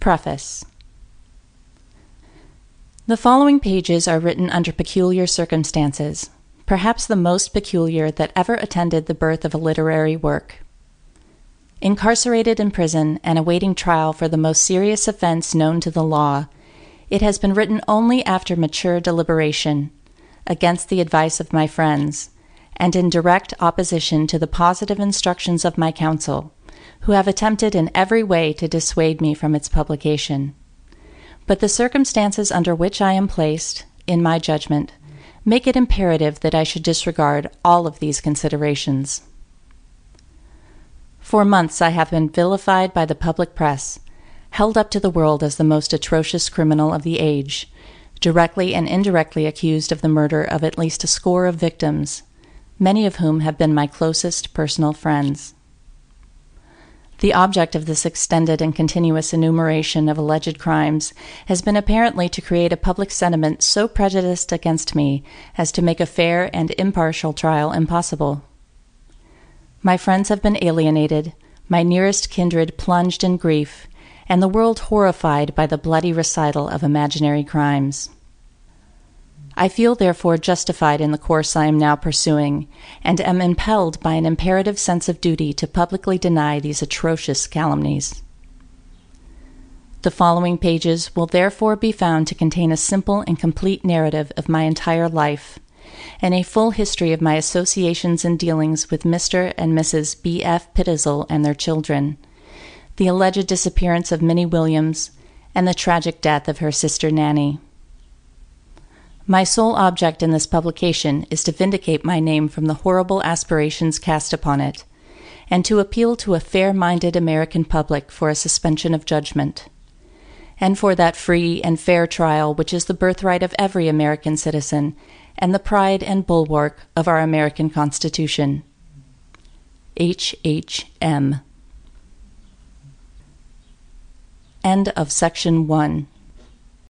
Preface The following pages are written under peculiar circumstances, perhaps the most peculiar that ever attended the birth of a literary work. Incarcerated in prison and awaiting trial for the most serious offense known to the law, it has been written only after mature deliberation, against the advice of my friends, and in direct opposition to the positive instructions of my counsel who have attempted in every way to dissuade me from its publication. But the circumstances under which I am placed, in my judgment, make it imperative that I should disregard all of these considerations. For months I have been vilified by the public press, held up to the world as the most atrocious criminal of the age, directly and indirectly accused of the murder of at least a score of victims, many of whom have been my closest personal friends. The object of this extended and continuous enumeration of alleged crimes has been apparently to create a public sentiment so prejudiced against me as to make a fair and impartial trial impossible. My friends have been alienated, my nearest kindred plunged in grief, and the world horrified by the bloody recital of imaginary crimes. I feel therefore justified in the course I am now pursuing, and am impelled by an imperative sense of duty to publicly deny these atrocious calumnies. The following pages will therefore be found to contain a simple and complete narrative of my entire life, and a full history of my associations and dealings with Mr. and Mrs. B. F. Pitezel and their children, the alleged disappearance of Minnie Williams, and the tragic death of her sister Nannie. My sole object in this publication is to vindicate my name from the horrible aspirations cast upon it, and to appeal to a fair minded American public for a suspension of judgment, and for that free and fair trial which is the birthright of every American citizen and the pride and bulwark of our American Constitution. H. H. M. End of section 1.